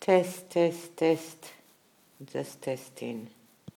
Test, test, test. Just testing.